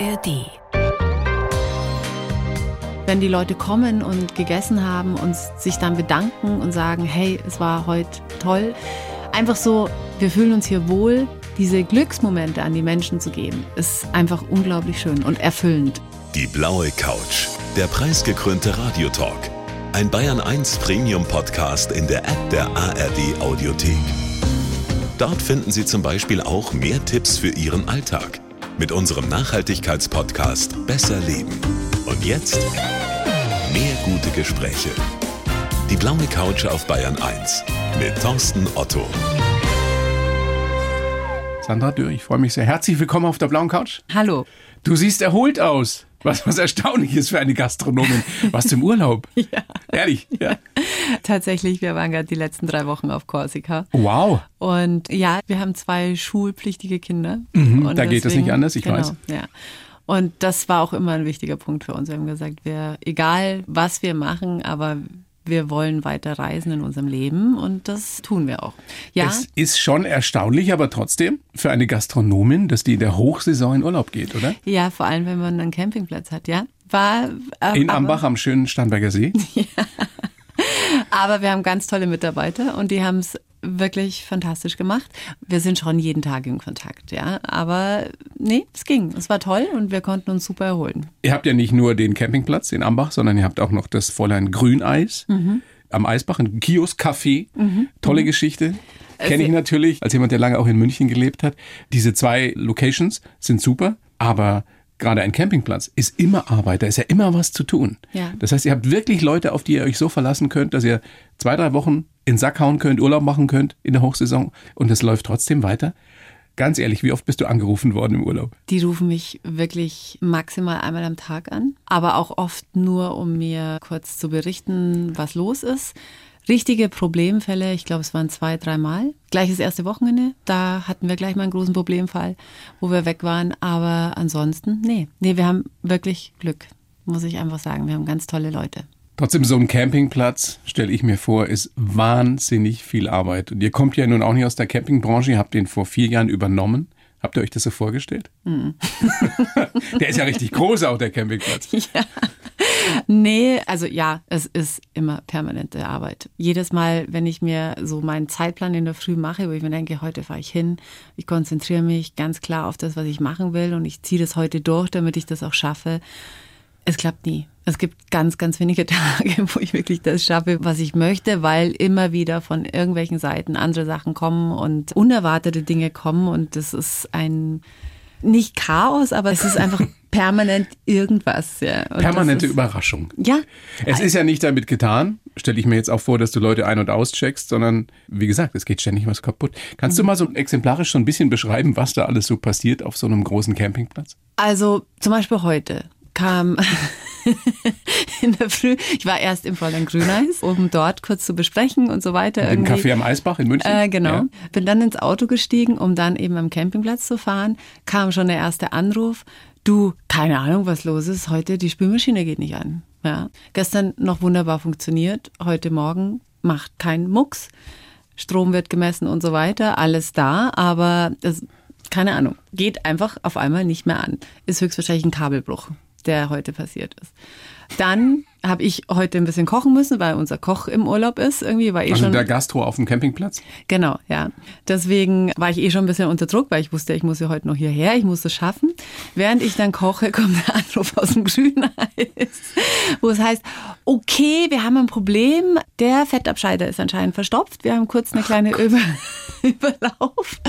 ARD. Wenn die Leute kommen und gegessen haben und sich dann bedanken und sagen, hey, es war heute toll. Einfach so, wir fühlen uns hier wohl. Diese Glücksmomente an die Menschen zu geben, ist einfach unglaublich schön und erfüllend. Die blaue Couch, der preisgekrönte Radiotalk. Ein Bayern 1 Premium Podcast in der App der ARD Audiothek. Dort finden Sie zum Beispiel auch mehr Tipps für Ihren Alltag mit unserem Nachhaltigkeitspodcast Besser Leben. Und jetzt mehr gute Gespräche. Die blaue Couch auf Bayern 1 mit Thorsten Otto. Sandra Dürr, ich freue mich sehr. Herzlich willkommen auf der blauen Couch. Hallo. Du siehst erholt aus. Was, was erstaunlich ist für eine Gastronomin. Warst du im Urlaub? Ja. Ehrlich? Ja. Tatsächlich, wir waren gerade die letzten drei Wochen auf Korsika. Wow. Und ja, wir haben zwei schulpflichtige Kinder. Mhm, Und da geht es nicht anders, ich genau, weiß. Ja. Und das war auch immer ein wichtiger Punkt für uns. Wir haben gesagt, wir, egal was wir machen, aber wir wollen weiter reisen in unserem Leben und das tun wir auch. Ja, Es ist schon erstaunlich, aber trotzdem für eine Gastronomin, dass die in der Hochsaison in Urlaub geht, oder? ja, vor allem wenn man einen Campingplatz hat, ja. War äh, In Ambach am schönen Starnberger See. Aber wir haben ganz tolle Mitarbeiter und die haben es wirklich fantastisch gemacht. Wir sind schon jeden Tag in Kontakt, ja. Aber nee, es ging. Es war toll und wir konnten uns super erholen. Ihr habt ja nicht nur den Campingplatz in Ambach, sondern ihr habt auch noch das Fräulein Grüneis am Eisbach, ein Kiosk-Café. Tolle Geschichte. Kenne ich natürlich, als jemand, der lange auch in München gelebt hat. Diese zwei Locations sind super, aber gerade ein Campingplatz ist immer Arbeit, da ist ja immer was zu tun. Ja. Das heißt, ihr habt wirklich Leute, auf die ihr euch so verlassen könnt, dass ihr zwei, drei Wochen in den Sack hauen könnt, Urlaub machen könnt in der Hochsaison und es läuft trotzdem weiter. Ganz ehrlich, wie oft bist du angerufen worden im Urlaub? Die rufen mich wirklich maximal einmal am Tag an, aber auch oft nur, um mir kurz zu berichten, was los ist. Richtige Problemfälle, ich glaube, es waren zwei, dreimal. Gleich das erste Wochenende, da hatten wir gleich mal einen großen Problemfall, wo wir weg waren. Aber ansonsten, nee, nee, wir haben wirklich Glück, muss ich einfach sagen. Wir haben ganz tolle Leute. Trotzdem, so ein Campingplatz, stelle ich mir vor, ist wahnsinnig viel Arbeit. Und ihr kommt ja nun auch nicht aus der Campingbranche, ihr habt den vor vier Jahren übernommen. Habt ihr euch das so vorgestellt? der ist ja richtig groß, auch der Campingplatz. Ja. Nee, also ja, es ist immer permanente Arbeit. Jedes Mal, wenn ich mir so meinen Zeitplan in der Früh mache, wo ich mir denke, heute fahre ich hin, ich konzentriere mich ganz klar auf das, was ich machen will und ich ziehe das heute durch, damit ich das auch schaffe. Es klappt nie. Es gibt ganz, ganz wenige Tage, wo ich wirklich das schaffe, was ich möchte, weil immer wieder von irgendwelchen Seiten andere Sachen kommen und unerwartete Dinge kommen und das ist ein nicht Chaos, aber es ist einfach permanent irgendwas. Ja. Und Permanente ist, Überraschung. Ja, Es ist ja nicht damit getan, stelle ich mir jetzt auch vor, dass du Leute ein- und auscheckst, sondern wie gesagt, es geht ständig was kaputt. Kannst du mal so exemplarisch so ein bisschen beschreiben, was da alles so passiert auf so einem großen Campingplatz? Also zum Beispiel heute kam in der Früh, ich war erst im Fräulein Grüneis, um dort kurz zu besprechen und so weiter. Im. Café am Eisbach in München? Äh, genau. Ja. Bin dann ins Auto gestiegen, um dann eben am Campingplatz zu fahren. Kam schon der erste Anruf. Du, keine Ahnung, was los ist. Heute die Spülmaschine geht nicht an. Ja. Gestern noch wunderbar funktioniert. Heute Morgen macht kein Mucks. Strom wird gemessen und so weiter. Alles da, aber das, keine Ahnung, geht einfach auf einmal nicht mehr an. Ist höchstwahrscheinlich ein Kabelbruch, der heute passiert ist. Dann habe ich heute ein bisschen kochen müssen, weil unser Koch im Urlaub ist. Irgendwie war eh Also schon der Gastro auf dem Campingplatz? Genau, ja. Deswegen war ich eh schon ein bisschen unter Druck, weil ich wusste, ich muss ja heute noch hierher, ich muss es schaffen. Während ich dann koche, kommt der Anruf aus dem Grüneis, wo es heißt, okay, wir haben ein Problem, der Fettabscheider ist anscheinend verstopft, wir haben kurz eine kleine Über Überlauf.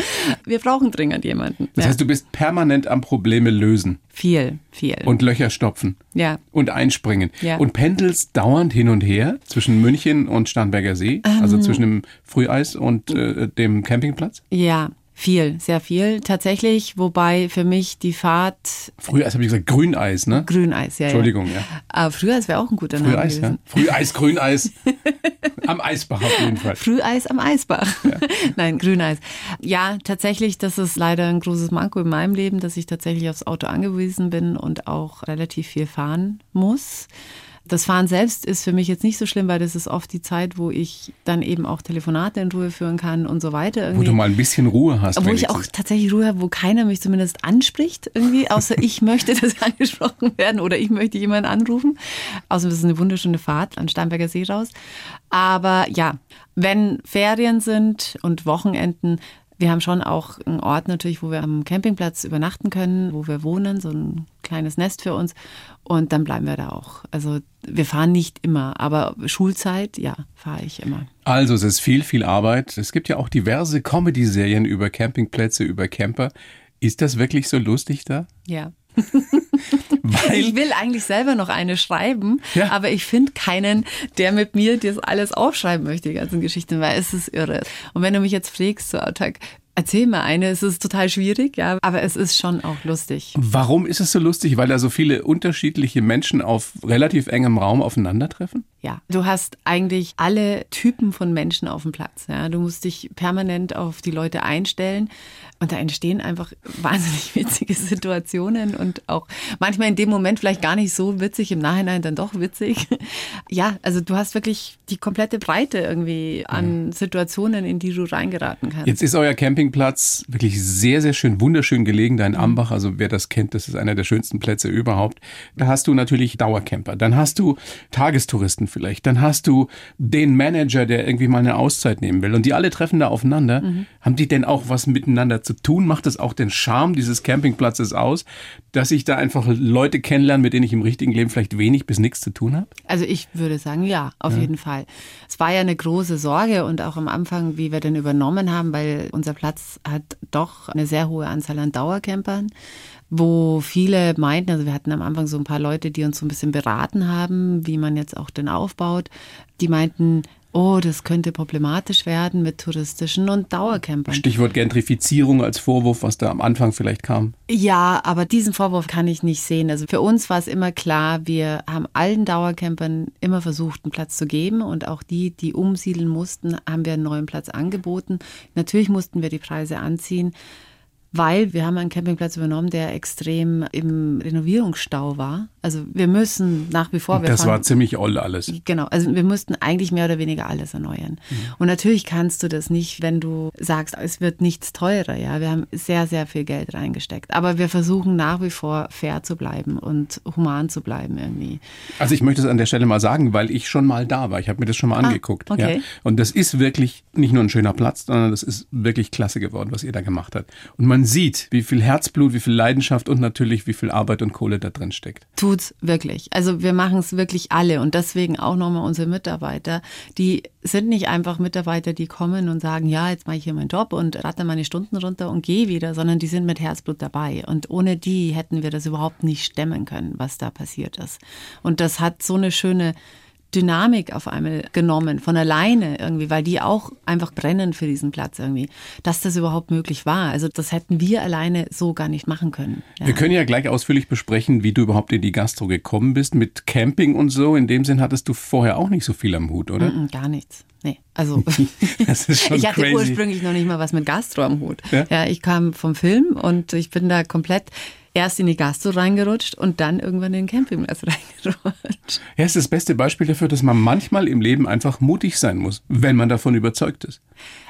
Wir brauchen dringend jemanden. Das ja. heißt, du bist permanent am Probleme lösen viel, viel. und Löcher stopfen ja. und einspringen. Ja. Und pendelst dauernd hin und her zwischen München und Starnberger See, Ähm. also zwischen dem Früheis und äh, dem Campingplatz. Ja, viel, sehr viel. Tatsächlich, wobei für mich die Fahrt Früheis habe ich gesagt, Grüneis, ne? Grüneis, ja. Entschuldigung, ja. ja. Aber Früheis wäre auch ein guter Name Früheis, ja. gewesen. Früheis, Grüneis. Am Eisbach auf jeden Fall. Früheis am Eisbach. Nein, Grüneis. Ja, tatsächlich, das ist leider ein großes Manko in meinem Leben, dass ich tatsächlich aufs Auto angewiesen bin und auch relativ viel fahren muss. Das Fahren selbst ist für mich jetzt nicht so schlimm, weil das ist oft die Zeit, wo ich dann eben auch Telefonate in Ruhe führen kann und so weiter. Irgendwie. Wo du mal ein bisschen Ruhe hast. Wo ich auch tatsächlich Ruhe habe, wo keiner mich zumindest anspricht irgendwie, außer ich möchte, dass angesprochen werden oder ich möchte jemanden anrufen. Außerdem ist es eine wunderschöne Fahrt an Starnberger See raus. Aber ja, wenn Ferien sind und Wochenenden, wir haben schon auch einen Ort natürlich, wo wir am Campingplatz übernachten können, wo wir wohnen, so ein kleines Nest für uns. Und dann bleiben wir da auch. Also wir fahren nicht immer, aber Schulzeit, ja, fahre ich immer. Also es ist viel, viel Arbeit. Es gibt ja auch diverse Comedy-Serien über Campingplätze, über Camper. Ist das wirklich so lustig da? Ja. Ich will eigentlich selber noch eine schreiben, ja. aber ich finde keinen, der mit mir das alles aufschreiben möchte, die ganzen Geschichten, weil es ist irre. Und wenn du mich jetzt pflegst, so Alltag, Erzähl mir eine, es ist total schwierig, ja, aber es ist schon auch lustig. Warum ist es so lustig? Weil da so viele unterschiedliche Menschen auf relativ engem Raum aufeinandertreffen? Ja, du hast eigentlich alle Typen von Menschen auf dem Platz. Ja. Du musst dich permanent auf die Leute einstellen und da entstehen einfach wahnsinnig witzige Situationen und auch manchmal in dem Moment vielleicht gar nicht so witzig, im Nachhinein dann doch witzig. Ja, also du hast wirklich die komplette Breite irgendwie an Situationen, in die du reingeraten kannst. Jetzt ist euer Campingplatz wirklich sehr, sehr schön, wunderschön gelegen, da in mhm. Ambach. Also wer das kennt, das ist einer der schönsten Plätze überhaupt. Da hast du natürlich Dauercamper. Dann hast du Tagestouristen vielleicht. Dann hast du den Manager, der irgendwie mal eine Auszeit nehmen will. Und die alle treffen da aufeinander. Mhm. Haben die denn auch was miteinander zu tun? Macht das auch den Charme dieses Campingplatzes aus, dass ich da einfach Leute kennenlerne, mit denen ich im richtigen Leben vielleicht wenig bis nichts zu tun habe? Also ich würde sagen, ja, auf ja. jeden Fall. Es war ja eine große Sorge und auch am Anfang, wie wir den übernommen haben, weil unser Platz hat doch eine sehr hohe Anzahl an Dauercampern wo viele meinten, also wir hatten am Anfang so ein paar Leute, die uns so ein bisschen beraten haben, wie man jetzt auch den aufbaut, die meinten, oh, das könnte problematisch werden mit touristischen und Dauercampern. Stichwort Gentrifizierung als Vorwurf, was da am Anfang vielleicht kam. Ja, aber diesen Vorwurf kann ich nicht sehen. Also für uns war es immer klar, wir haben allen Dauercampern immer versucht, einen Platz zu geben und auch die, die umsiedeln mussten, haben wir einen neuen Platz angeboten. Natürlich mussten wir die Preise anziehen weil wir haben einen Campingplatz übernommen, der extrem im Renovierungsstau war. Also wir müssen nach wie vor. das fahren, war ziemlich oll alles. Genau, also wir mussten eigentlich mehr oder weniger alles erneuern. Mhm. Und natürlich kannst du das nicht, wenn du sagst, es wird nichts teurer. Ja, wir haben sehr, sehr viel Geld reingesteckt. Aber wir versuchen nach wie vor fair zu bleiben und human zu bleiben irgendwie. Also ich möchte es an der Stelle mal sagen, weil ich schon mal da war. Ich habe mir das schon mal ah, angeguckt. Okay. Ja. Und das ist wirklich nicht nur ein schöner Platz, sondern das ist wirklich klasse geworden, was ihr da gemacht habt. Und man man sieht, wie viel Herzblut, wie viel Leidenschaft und natürlich wie viel Arbeit und Kohle da drin steckt. Tut's wirklich. Also wir machen es wirklich alle und deswegen auch nochmal unsere Mitarbeiter. Die sind nicht einfach Mitarbeiter, die kommen und sagen, ja, jetzt mache ich hier meinen Job und ratte meine Stunden runter und gehe wieder, sondern die sind mit Herzblut dabei. Und ohne die hätten wir das überhaupt nicht stemmen können, was da passiert ist. Und das hat so eine schöne Dynamik auf einmal genommen, von alleine irgendwie, weil die auch einfach brennen für diesen Platz irgendwie, dass das überhaupt möglich war. Also das hätten wir alleine so gar nicht machen können. Ja. Wir können ja gleich ausführlich besprechen, wie du überhaupt in die Gastro gekommen bist mit Camping und so. In dem Sinn hattest du vorher auch nicht so viel am Hut, oder? Mm -mm, gar nichts. Nee, also ich hatte crazy. ursprünglich noch nicht mal was mit Gastro am Hut. Ja? ja, ich kam vom Film und ich bin da komplett erst in die Gastro reingerutscht und dann irgendwann in den Campingplatz reingerutscht. Ja, ist das beste Beispiel dafür, dass man manchmal im Leben einfach mutig sein muss, wenn man davon überzeugt ist.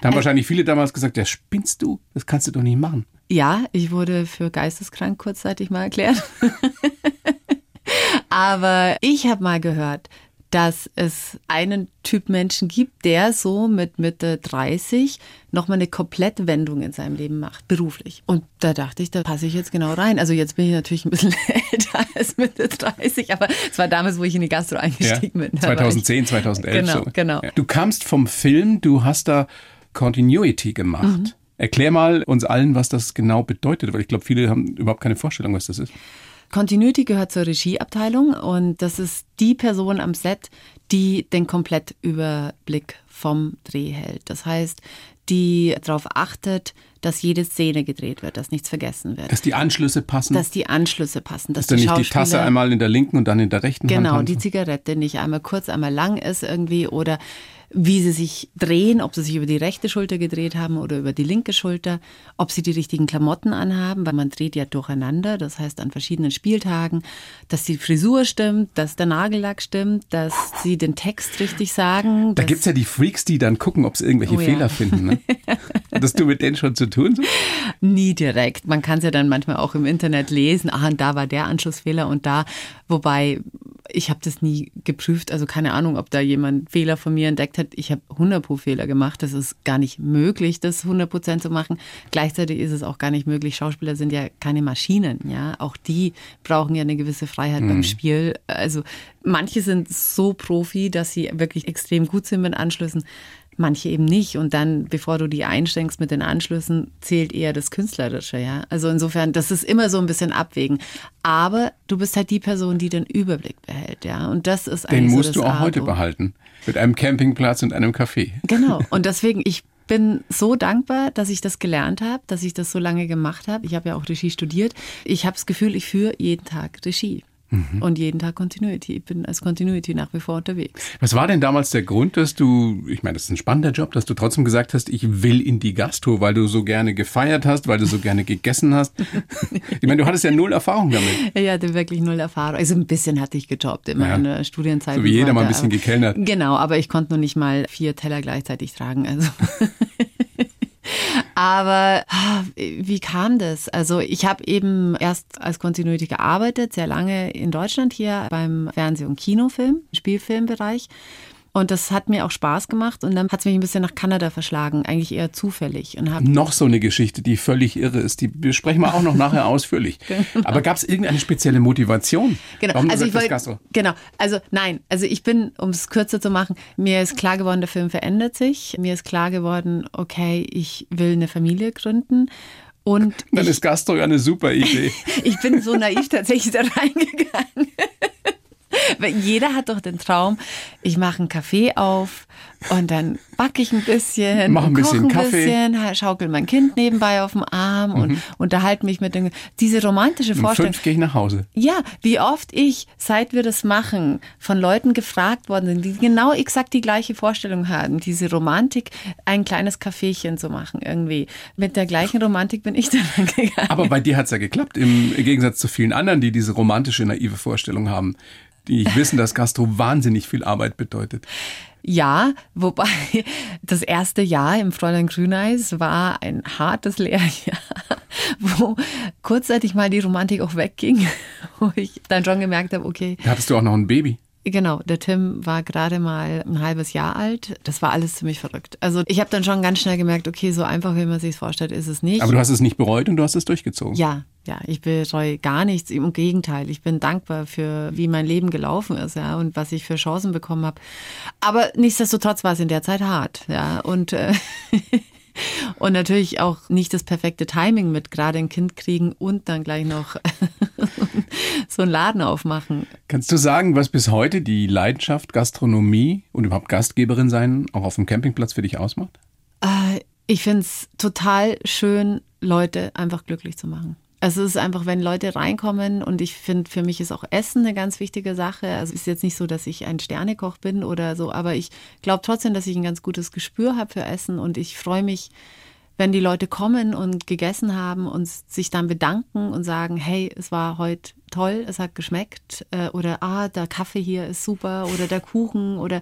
Da haben äh, wahrscheinlich viele damals gesagt, ja, spinnst du? Das kannst du doch nicht machen. Ja, ich wurde für geisteskrank kurzzeitig mal erklärt. Aber ich habe mal gehört, dass es einen Typ Menschen gibt, der so mit Mitte 30 nochmal eine Komplettwendung in seinem Leben macht, beruflich. Und da dachte ich, da passe ich jetzt genau rein. Also jetzt bin ich natürlich ein bisschen älter als Mitte 30, aber es war damals, wo ich in die Gastro eingestiegen ja, bin. 2010, 2011 genau, so. Genau. Du kamst vom Film, du hast da Continuity gemacht. Mhm. Erklär mal uns allen, was das genau bedeutet, weil ich glaube, viele haben überhaupt keine Vorstellung, was das ist. Continuity gehört zur Regieabteilung und das ist die Person am Set, die den Komplettüberblick vom Dreh hält. Das heißt, die darauf achtet, dass jede Szene gedreht wird, dass nichts vergessen wird. Dass die Anschlüsse passen. Dass die Anschlüsse passen. Dass, dass die dann nicht die Tasse einmal in der linken und dann in der rechten genau, Hand Genau, die Zigarette nicht einmal kurz, einmal lang ist irgendwie oder wie sie sich drehen, ob sie sich über die rechte Schulter gedreht haben oder über die linke Schulter, ob sie die richtigen Klamotten anhaben, weil man dreht ja durcheinander, das heißt an verschiedenen Spieltagen, dass die Frisur stimmt, dass der Nagellack stimmt, dass sie den Text richtig sagen. Da gibt es ja die Freaks, die dann gucken, ob sie irgendwelche oh, Fehler ja. finden. Ne? Hattest du mit denen schon zu tun? Nie direkt. Man kann es ja dann manchmal auch im Internet lesen, ah, und da war der Anschlussfehler und da, wobei ich habe das nie geprüft, also keine Ahnung, ob da jemand Fehler von mir entdeckt hat. Ich habe 100 pro Fehler gemacht. Das ist gar nicht möglich, das 100 Prozent zu machen. Gleichzeitig ist es auch gar nicht möglich. Schauspieler sind ja keine Maschinen, ja. Auch die brauchen ja eine gewisse Freiheit mhm. beim Spiel. Also manche sind so Profi, dass sie wirklich extrem gut sind mit Anschlüssen manche eben nicht. Und dann, bevor du die einschränkst mit den Anschlüssen, zählt eher das Künstlerische, ja. Also insofern, das ist immer so ein bisschen abwägen. Aber du bist halt die Person, die den Überblick behält, ja. Und das ist eigentlich. Den musst so du auch heute behalten. Mit einem Campingplatz und einem Café. Genau. Und deswegen, ich bin so dankbar, dass ich das gelernt habe, dass ich das so lange gemacht habe. Ich habe ja auch Regie studiert. Ich habe das Gefühl, ich führe jeden Tag Regie. Mhm. Und jeden Tag Continuity. Ich bin als Continuity nach wie vor unterwegs. Was war denn damals der Grund, dass du, ich meine, das ist ein spannender Job, dass du trotzdem gesagt hast, ich will in die Gastro, weil du so gerne gefeiert hast, weil du so gerne gegessen hast? ich meine, du hattest ja null Erfahrung damit. Ich hatte wirklich null Erfahrung. Also ein bisschen hatte ich gejobbt, immer ja. in der Studienzeit. So wie jeder mal ein bisschen gekellnert. Genau, aber ich konnte nur nicht mal vier Teller gleichzeitig tragen. Also. Aber ah, wie kam das? Also ich habe eben erst als Continuity gearbeitet, sehr lange in Deutschland hier beim Fernseh- und Kinofilm, Spielfilmbereich. Und das hat mir auch Spaß gemacht und dann hat es mich ein bisschen nach Kanada verschlagen, eigentlich eher zufällig. Und hab noch so eine Geschichte, die völlig irre ist, die besprechen wir auch noch nachher ausführlich. Genau. Aber gab es irgendeine spezielle Motivation? Genau. Warum also ich wollt, genau, also nein, also ich bin, um es kürzer zu machen, mir ist klar geworden, der Film verändert sich. Mir ist klar geworden, okay, ich will eine Familie gründen. Und Dann ich, ist Gastro ja eine super Idee. ich bin so naiv tatsächlich da reingegangen. Jeder hat doch den Traum, ich mache einen Kaffee auf und dann backe ich ein bisschen, mach ein bisschen ein Kaffee, bisschen, schaukel mein Kind nebenbei auf dem Arm und mhm. unterhalte mich mit den diese romantische Vorstellung. Um fünf gehe ich nach Hause. Ja, wie oft ich, seit wir das machen, von Leuten gefragt worden sind, die genau exakt die gleiche Vorstellung haben, diese Romantik, ein kleines Kaffeechen zu machen irgendwie. Mit der gleichen Romantik bin ich dann gegangen. Aber bei dir hat es ja geklappt, im Gegensatz zu vielen anderen, die diese romantische, naive Vorstellung haben die wissen, dass Gastro wahnsinnig viel Arbeit bedeutet. Ja, wobei das erste Jahr im Fräulein Grüneis war ein hartes Lehrjahr, wo kurzzeitig mal die Romantik auch wegging, wo ich dann schon gemerkt habe, okay. Da hattest du auch noch ein Baby. Genau, der Tim war gerade mal ein halbes Jahr alt. Das war alles ziemlich verrückt. Also ich habe dann schon ganz schnell gemerkt, okay, so einfach, wie man sich vorstellt, ist es nicht. Aber du hast es nicht bereut und du hast es durchgezogen. Ja, ja, ich bereue gar nichts. Im Gegenteil, ich bin dankbar für, wie mein Leben gelaufen ist, ja, und was ich für Chancen bekommen habe. Aber nichtsdestotrotz war es in der Zeit hart, ja, und äh, Und natürlich auch nicht das perfekte Timing mit gerade ein Kind kriegen und dann gleich noch so einen Laden aufmachen. Kannst du sagen, was bis heute die Leidenschaft Gastronomie und überhaupt Gastgeberin sein auch auf dem Campingplatz für dich ausmacht? Äh, ich finde es total schön, Leute einfach glücklich zu machen. Also es ist einfach, wenn Leute reinkommen und ich finde, für mich ist auch Essen eine ganz wichtige Sache. Also es ist jetzt nicht so, dass ich ein Sternekoch bin oder so, aber ich glaube trotzdem, dass ich ein ganz gutes Gespür habe für Essen und ich freue mich, wenn die Leute kommen und gegessen haben und sich dann bedanken und sagen, hey, es war heute toll, es hat geschmeckt äh, oder ah, der Kaffee hier ist super oder der Kuchen oder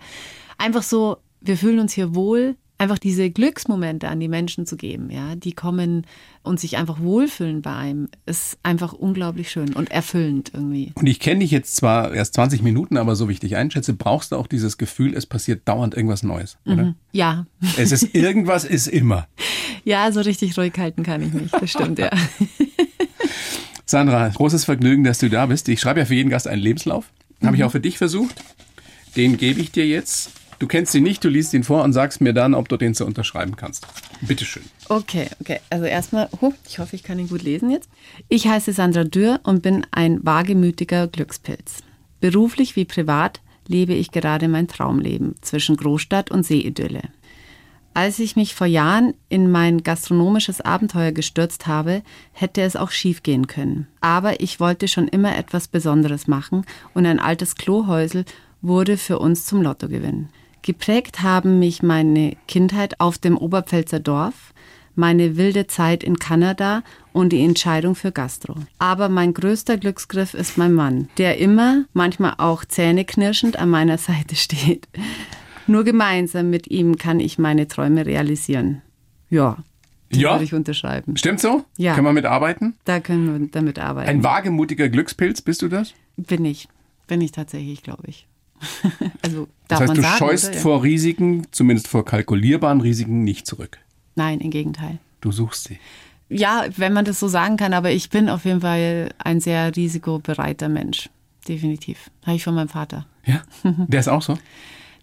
einfach so, wir fühlen uns hier wohl, einfach diese Glücksmomente an die Menschen zu geben, ja, die kommen und sich einfach wohlfühlen bei einem, ist einfach unglaublich schön und erfüllend irgendwie. Und ich kenne dich jetzt zwar erst 20 Minuten, aber so wie ich dich einschätze, brauchst du auch dieses Gefühl, es passiert dauernd irgendwas Neues, oder? Mhm. Ja. Es ist irgendwas ist immer. Ja, so richtig ruhig halten kann ich nicht, das stimmt, ja. Sandra, großes Vergnügen, dass du da bist. Ich schreibe ja für jeden Gast einen Lebenslauf. Habe ich mhm. auch für dich versucht. Den gebe ich dir jetzt. Du kennst ihn nicht, du liest ihn vor und sagst mir dann, ob du den so unterschreiben kannst. Bitteschön. Okay, okay. Also erstmal, oh, ich hoffe, ich kann ihn gut lesen jetzt. Ich heiße Sandra Dürr und bin ein wagemütiger Glückspilz. Beruflich wie privat lebe ich gerade mein Traumleben zwischen Großstadt und Seeidylle. Als ich mich vor Jahren in mein gastronomisches Abenteuer gestürzt habe, hätte es auch schiefgehen können. Aber ich wollte schon immer etwas Besonderes machen und ein altes Klohäusel wurde für uns zum Lottogewinn. Geprägt haben mich meine Kindheit auf dem Oberpfälzer Dorf, meine wilde Zeit in Kanada und die Entscheidung für Gastro. Aber mein größter Glücksgriff ist mein Mann, der immer, manchmal auch zähneknirschend an meiner Seite steht. Nur gemeinsam mit ihm kann ich meine Träume realisieren. Ja, Ja. würde ich unterschreiben. Stimmt so? Ja. Können wir mitarbeiten? Da können wir damit arbeiten. Ein wagemutiger Glückspilz, bist du das? Bin ich. Bin ich tatsächlich, glaube ich. also Das darf heißt, man du sagen, scheust oder? Vor Risiken, zumindest vor kalkulierbaren Risiken, nicht zurück. Nein, im Gegenteil. Du suchst sie. Ja, wenn man das so sagen kann, aber ich bin auf jeden Fall ein sehr risikobereiter Mensch. Definitiv. Habe ich von meinem Vater. Ja? Der ist auch so?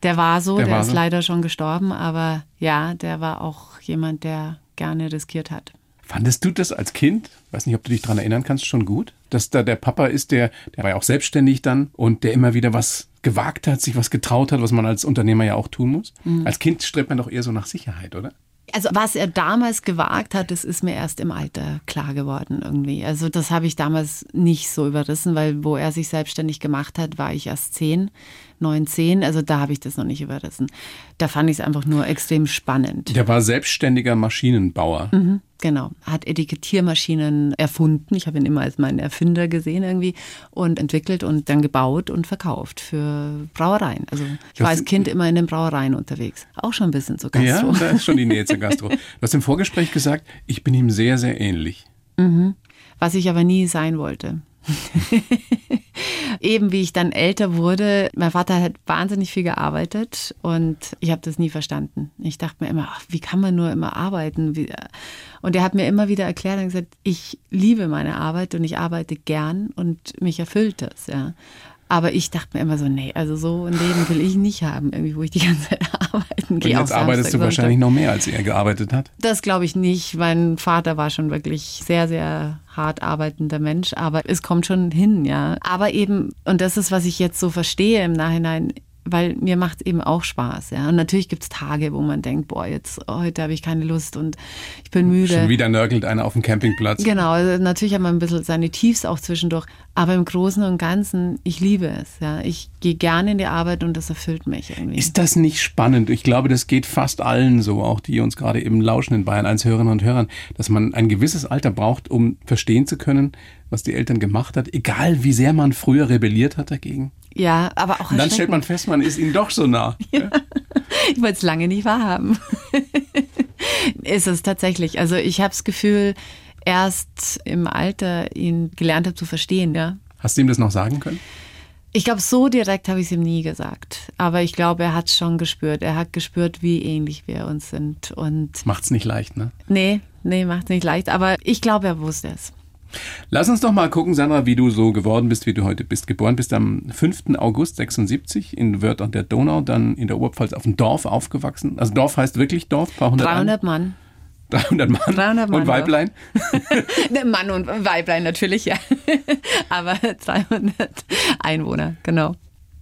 Der war so, Der der, war ist so. leider schon gestorben, aber ja, der war auch jemand, der gerne riskiert hat. Fandest du das als Kind, weiß nicht, ob du dich daran erinnern kannst, schon gut? Dass da der Papa ist, der, der war ja auch selbstständig dann und der immer wieder was gewagt hat, sich was getraut hat, was man als Unternehmer ja auch tun muss. Mhm. Als Kind strebt man doch eher so nach Sicherheit, oder? Also was er damals gewagt hat, das ist mir erst im Alter klar geworden irgendwie. Also das habe ich damals nicht so überrissen, weil wo er sich selbstständig gemacht hat, war ich erst zehn, neun, zehn. Also da habe ich das noch nicht überrissen. Da fand ich es einfach nur extrem spannend. Der war selbstständiger Maschinenbauer. Mhm, genau. Hat Etikettiermaschinen erfunden. Ich habe ihn immer als meinen Erfinder gesehen irgendwie und entwickelt und dann gebaut und verkauft für Brauereien. Also ich war Das- als Kind immer in den Brauereien unterwegs. Auch schon ein bisschen Ja, Gastro. da ist schon die Nähe zur Gastro. Du hast im Vorgespräch gesagt, ich bin ihm sehr, sehr ähnlich. was ich aber nie sein wollte. Eben wie ich dann älter wurde, mein Vater hat wahnsinnig viel gearbeitet und ich habe das nie verstanden. Ich dachte mir immer, ach, wie kann man nur immer arbeiten? Wie- Und er hat mir immer wieder erklärt und gesagt, ich liebe meine Arbeit und ich arbeite gern und mich erfüllt das. Ja. Aber ich dachte mir immer so, nee, also so ein Leben will ich nicht haben, irgendwie, wo ich die ganze Zeit arbeiten Und gehe. jetzt auch arbeitest du wahrscheinlich noch mehr, als er gearbeitet hat. Das glaube ich nicht. Mein Vater war schon wirklich sehr, sehr hart arbeitender Mensch, aber es kommt schon hin, ja. Aber eben, und das ist, was ich jetzt so verstehe im Nachhinein, weil mir macht es eben auch Spaß, ja. Und natürlich gibt es Tage, wo man denkt, boah, jetzt heute habe ich keine Lust und ich bin müde. Schon wieder nörgelt einer auf dem Campingplatz. Genau, also natürlich hat man ein bisschen seine Tiefs auch zwischendurch, aber im Großen und Ganzen, ich liebe es. Ja. Ich gehe gerne in die Arbeit und das erfüllt mich irgendwie. Ist das nicht spannend? Ich glaube, das geht fast allen so, auch die uns gerade eben lauschen in Bayern 1 Hörerinnen und Hörern, dass man ein gewisses Alter braucht, um verstehen zu können, was die Eltern gemacht hat, egal wie sehr man früher rebelliert hat dagegen. ja, aber auch Und dann stellt man fest, man ist ihnen doch so nah. Ich wollte es lange nicht wahrhaben. ist es tatsächlich. Also ich habe das Gefühl, erst im Alter ihn gelernt habe zu verstehen, ja. Hast du ihm das noch sagen können? Ich glaube, so direkt habe ich es ihm nie gesagt. Aber ich glaube, er hat es schon gespürt. Er hat gespürt, wie ähnlich wir uns sind. Und Macht's nicht leicht, ne? nee, nee, macht nicht leicht. Aber ich glaube, er wusste es. Lass uns doch mal gucken, Sandra, wie du so geworden bist, wie du heute bist. Geboren bist am 5. August 76 in Wörth an der Donau, dann in der Oberpfalz auf dem Dorf aufgewachsen. Also Dorf heißt wirklich Dorf, paar hundert 300 Mann. Ein- 300 Mann. 300 Mann, Und Weiblein. Ne, Mann und Weiblein natürlich, ja. Aber 300 Einwohner, genau.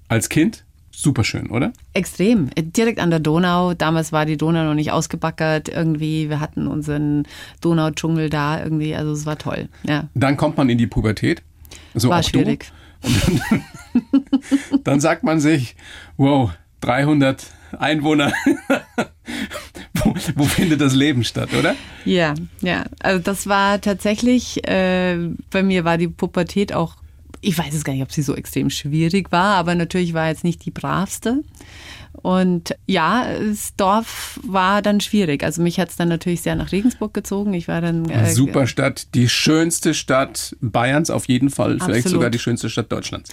Als Kind superschön, oder? Extrem. Direkt an der Donau. Damals war die Donau noch nicht ausgebackert. Irgendwie, wir hatten unseren Donaudschungel da irgendwie. Also es war toll. Ja. Dann kommt man in die Pubertät. So War schwierig. Du. Dann sagt man sich, wow, 300 Einwohner. wo, wo findet das Leben statt, oder? Ja, ja. Also das war tatsächlich, äh, bei mir war die Pubertät auch, ich weiß es gar nicht, ob sie so extrem schwierig war, aber natürlich war jetzt nicht die bravste. Und ja, das Dorf war dann schwierig. Also mich hat es dann natürlich sehr nach Regensburg gezogen. Ich war dann. äh, Super Stadt, die schönste Stadt Bayerns auf jeden Fall, vielleicht Absolut. sogar die schönste Stadt Deutschlands.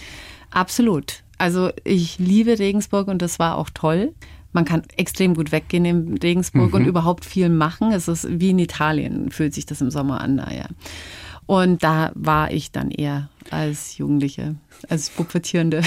Absolut. Also ich liebe Regensburg und das war auch toll. Man kann extrem gut weggehen in Regensburg und überhaupt viel machen. Es ist wie in Italien, fühlt sich das im Sommer an, naja. Und da war ich dann eher als Jugendliche, als Pubertierende.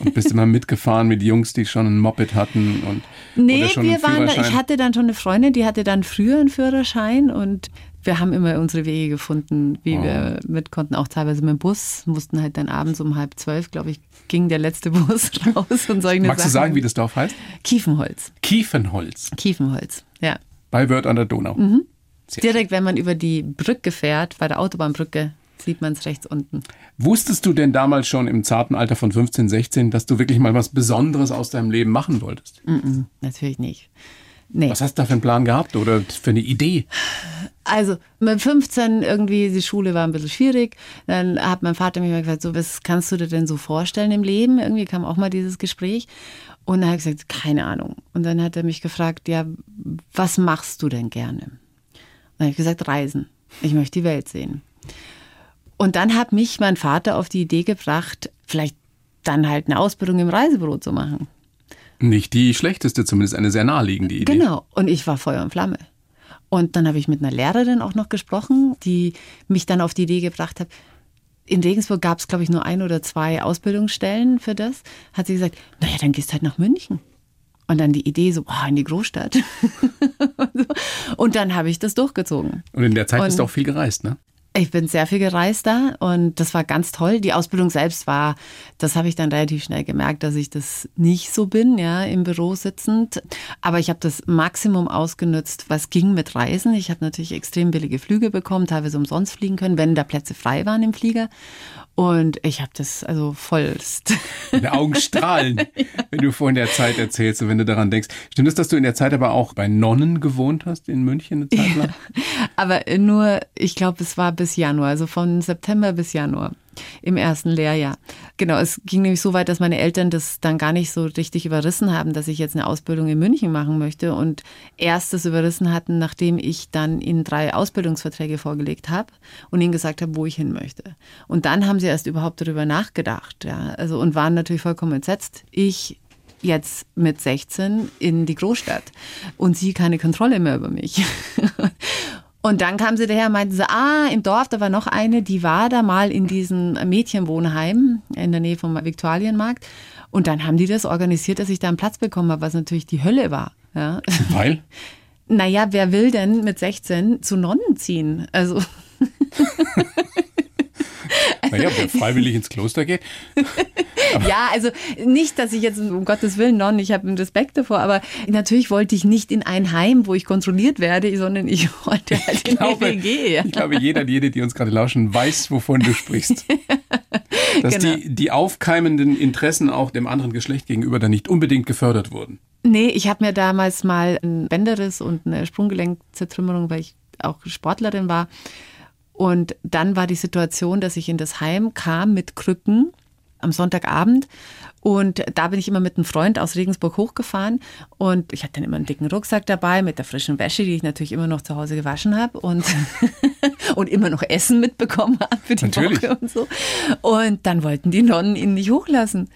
Und bist immer mitgefahren mit Jungs, die schon ein Moped hatten und Nee, wir waren, da- ich hatte dann schon eine Freundin, die hatte dann früher einen Führerschein und wir haben immer unsere Wege gefunden, wie Oh. wir mit konnten, auch teilweise mit dem Bus, mussten halt dann abends um halb zwölf, glaube ich, ging der letzte Bus raus und solche Magst du Sachen. sagen, wie das Dorf heißt? Kiefenholz. Kiefenholz Kiefenholz, ja. bei Wörth an der Donau. Mhm. Sehr Direkt, wenn man über die Brücke fährt, bei der Autobahnbrücke, sieht man es rechts unten. Wusstest du denn damals schon im zarten Alter von 15, 16, dass du wirklich mal was Besonderes aus deinem Leben machen wolltest? Mm -mm, natürlich nicht. Nee. Was hast du da für einen Plan gehabt oder für eine Idee? Also mit 15 irgendwie, die Schule war ein bisschen schwierig. Dann hat mein Vater mir gesagt, so, was kannst du dir denn so vorstellen im Leben? Irgendwie kam auch mal dieses Gespräch. Und dann habe ich gesagt, keine Ahnung. Und dann hat er mich gefragt, ja, was machst du denn gerne? Dann habe ich gesagt, reisen. Ich möchte die Welt sehen. Und dann hat mich mein Vater auf die Idee gebracht, vielleicht dann halt eine Ausbildung im Reisebüro zu machen. Nicht die schlechteste, zumindest eine sehr naheliegende Idee. Genau. Und ich war Feuer und Flamme. Und dann habe ich mit einer Lehrerin auch noch gesprochen, die mich dann auf die Idee gebracht hat. In Regensburg gab es, glaube ich, nur ein oder zwei Ausbildungsstellen für das. Hat sie gesagt, naja, dann gehst du halt nach München. Und dann die Idee so, oh, in die Großstadt. und dann habe ich das durchgezogen. Und in der Zeit und bist du auch viel gereist, ne? Ich bin sehr viel gereist da und das war ganz toll. Die Ausbildung selbst war, das habe ich dann relativ schnell gemerkt, dass ich das nicht so bin, ja, im Büro sitzend. Aber ich habe das Maximum ausgenutzt, was ging mit Reisen. Ich habe natürlich extrem billige Flüge bekommen, teilweise umsonst fliegen können, wenn da Plätze frei waren im Flieger. Und ich habe das also vollst. Deine Augen strahlen, ja. wenn du vorhin der Zeit erzählst und wenn du daran denkst. Stimmt es, dass du in der Zeit aber auch bei Nonnen gewohnt hast in München eine Zeit lang? Ja, aber nur, ich glaube, es war bis Januar, also von September bis Januar im ersten Lehrjahr. Genau, es ging nämlich so weit, dass meine Eltern das dann gar nicht so richtig überrissen haben, dass ich jetzt eine Ausbildung in München machen möchte und erst das überrissen hatten, nachdem ich dann ihnen drei Ausbildungsverträge vorgelegt habe und ihnen gesagt habe, wo ich hin möchte. Und dann haben sie erst überhaupt darüber nachgedacht, ja, also und waren natürlich vollkommen entsetzt. Ich jetzt mit 16 in die Großstadt und sie keine Kontrolle mehr über mich. Und dann kam sie daher und meinte ah, im Dorf, da war noch eine, die war da mal in diesem Mädchenwohnheim in der Nähe vom Viktualienmarkt. Und dann haben die das organisiert, dass ich da einen Platz bekommen habe, was natürlich die Hölle war. Ja. Weil? Naja, wer will denn mit 16 zu Nonnen ziehen? Also. Naja, wer freiwillig ins Kloster geht. ja, also nicht, dass ich jetzt um Gottes Willen non, ich habe Respekt davor, aber natürlich wollte ich nicht in ein Heim, wo ich kontrolliert werde, sondern ich wollte halt in glaube, eine WG. Ich glaube, jeder und jede, die uns gerade lauschen, weiß, wovon du sprichst. Dass genau. die, die aufkeimenden Interessen auch dem anderen Geschlecht gegenüber dann nicht unbedingt gefördert wurden. Nee, ich habe mir damals mal ein Bänderriss und eine Sprunggelenkzertrümmerung, weil ich auch Sportlerin war, und dann war die Situation, dass ich in das Heim kam mit Krücken am Sonntagabend. Und da bin ich immer mit einem Freund aus Regensburg hochgefahren. Und ich hatte dann immer einen dicken Rucksack dabei mit der frischen Wäsche, die ich natürlich immer noch zu Hause gewaschen habe und, und immer noch Essen mitbekommen habe für die natürlich. Woche und so. Und dann wollten die Nonnen ihn nicht hochlassen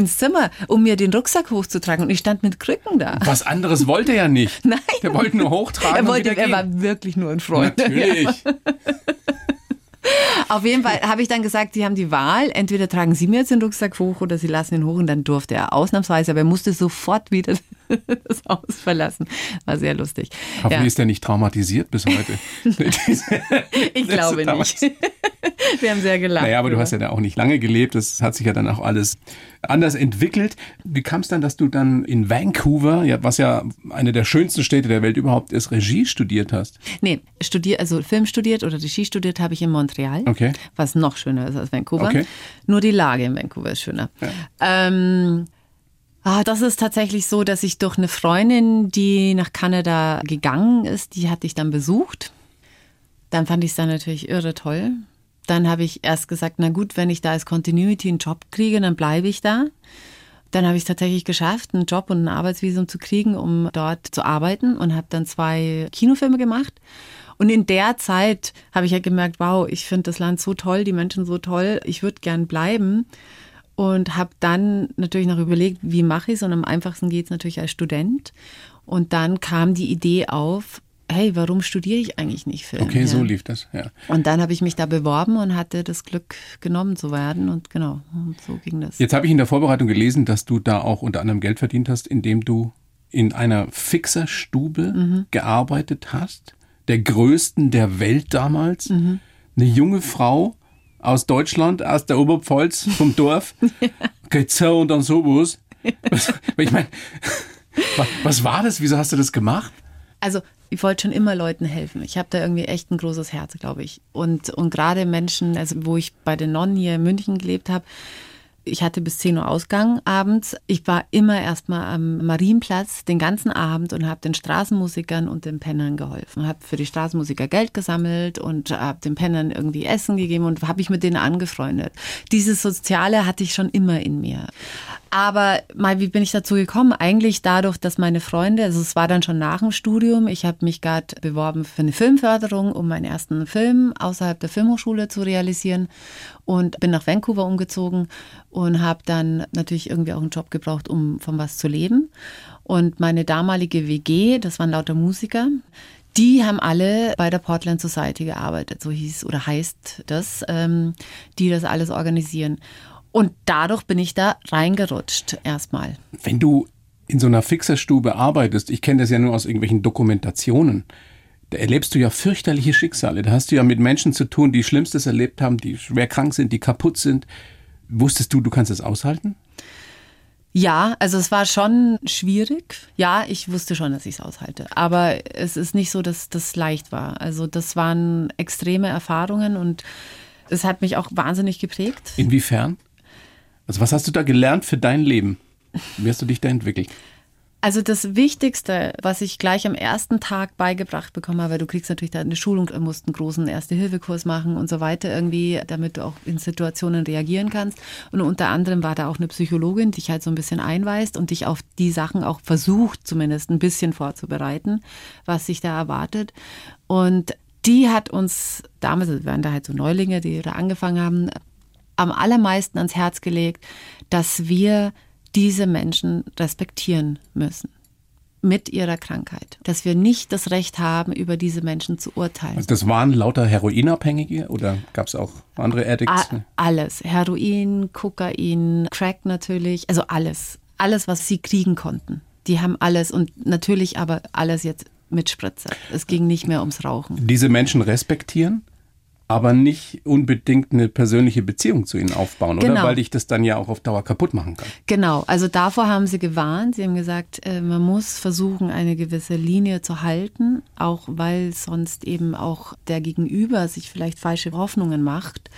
ins Zimmer, um mir den Rucksack hochzutragen. Und ich stand mit Krücken da. Was anderes wollte er ja nicht. Nein. Der wollte nur hochtragen. Er, wollte, er war wirklich nur ein Freund. Natürlich. Ja. Auf jeden Fall habe ich dann gesagt, Sie haben die Wahl. Entweder tragen Sie mir jetzt den Rucksack hoch oder Sie lassen ihn hoch. Und dann durfte er ausnahmsweise, aber er musste sofort wieder das Haus verlassen. War sehr lustig. Hoffentlich ja. ist er nicht traumatisiert bis heute. ich glaube nicht. Wir haben sehr gelacht. Naja, aber du hast ja da auch nicht lange gelebt. Das hat sich ja dann auch alles anders entwickelt. Wie kam es dann, dass du dann in Vancouver, was ja eine der schönsten Städte der Welt überhaupt ist, Regie studiert hast? Nee, studiert, also Film studiert oder Regie studiert habe ich in Montreal. Okay. Was noch schöner ist als Vancouver. Okay. Nur die Lage in Vancouver ist schöner. Ja. Ähm, Ah, das ist tatsächlich so, dass ich durch eine Freundin, die nach Kanada gegangen ist, die hatte ich dann besucht. Dann fand ich es dann natürlich irre toll. Dann habe ich erst gesagt, na gut, wenn ich da als Continuity einen Job kriege, dann bleibe ich da. Dann habe ich es tatsächlich geschafft, einen Job und ein Arbeitsvisum zu kriegen, um dort zu arbeiten und habe dann zwei Kinofilme gemacht. Und in der Zeit habe ich ja gemerkt, wow, ich finde das Land so toll, die Menschen so toll, ich würde gern bleiben. Und habe dann natürlich noch überlegt, wie mache ich es. Und am einfachsten geht es natürlich als Student. Und dann kam die Idee auf, hey, warum studiere ich eigentlich nicht Film? Okay, ja. so lief das, ja. Und dann habe ich mich da beworben und hatte das Glück, genommen zu werden und genau, und so ging das. Jetzt habe ich in der Vorbereitung gelesen, dass du da auch unter anderem Geld verdient hast, indem du in einer Fixerstube mhm. gearbeitet hast, der größten der Welt damals. Mhm. Eine junge Frau aus Deutschland, aus der Oberpfalz, vom Dorf. Geht so und dann sowas. Was, ich meine, was war das? Wieso hast du das gemacht? Also ich wollte schon immer Leuten helfen. Ich habe da irgendwie echt ein großes Herz, glaube ich. Und, und gerade Menschen, also wo ich bei den Nonnen hier in München gelebt habe, ich hatte bis 10 Uhr Ausgang abends. Ich war immer erstmal am Marienplatz den ganzen Abend und habe den Straßenmusikern und den Pennern geholfen. Habe für die Straßenmusiker Geld gesammelt und habe den Pennern irgendwie Essen gegeben und habe mich mit denen angefreundet. Dieses Soziale hatte ich schon immer in mir. Aber mal, wie bin ich dazu gekommen? Eigentlich dadurch, dass meine Freunde, also es war dann schon nach dem Studium, ich habe mich gerade beworben für eine Filmförderung, um meinen ersten Film außerhalb der Filmhochschule zu realisieren und bin nach Vancouver umgezogen und habe dann natürlich irgendwie auch einen Job gebraucht, um von was zu leben. Und meine damalige WG, das waren lauter Musiker, die haben alle bei der Portland Society gearbeitet, so hieß oder heißt das, ähm, die das alles organisieren. Und dadurch bin ich da reingerutscht erstmal. Wenn du in so einer Fixerstube arbeitest, ich kenne das ja nur aus irgendwelchen Dokumentationen, da erlebst du ja fürchterliche Schicksale. Da hast du ja mit Menschen zu tun, die Schlimmstes erlebt haben, die schwer krank sind, die kaputt sind. Wusstest du, du kannst das aushalten? Ja, also es war schon schwierig. Ja, ich wusste schon, dass ich es aushalte. Aber es ist nicht so, dass das leicht war. Also das waren extreme Erfahrungen und es hat mich auch wahnsinnig geprägt. Inwiefern? Also was hast du da gelernt für dein Leben? Wie hast du dich da entwickelt? Also das Wichtigste, was ich gleich am ersten Tag beigebracht bekommen habe, du kriegst natürlich da eine Schulung, du musst einen großen Erste-Hilfe-Kurs machen und so weiter irgendwie, damit du auch in Situationen reagieren kannst. Und unter anderem war da auch eine Psychologin, die dich halt so ein bisschen einweist und dich auf die Sachen auch versucht, zumindest ein bisschen vorzubereiten, was sich da erwartet. Und die hat uns damals, also wir waren da halt so Neulinge, die da angefangen haben, am allermeisten ans Herz gelegt, dass wir diese Menschen respektieren müssen mit ihrer Krankheit. Dass wir nicht das Recht haben, über diese Menschen zu urteilen. Also das waren lauter Heroinabhängige oder gab es auch andere Addicts? A alles. Heroin, Kokain, Crack natürlich. Also alles. Alles, was sie kriegen konnten. Die haben alles und natürlich aber alles jetzt mit Spritze. Es ging nicht mehr ums Rauchen. Diese Menschen respektieren? Aber nicht unbedingt eine persönliche Beziehung zu ihnen aufbauen, genau. oder? Weil dich das dann ja auch auf Dauer kaputt machen kann. Genau, also davor haben sie gewarnt. Sie haben gesagt, äh, man muss versuchen, eine gewisse Linie zu halten, auch weil sonst eben auch der Gegenüber sich vielleicht falsche Hoffnungen macht.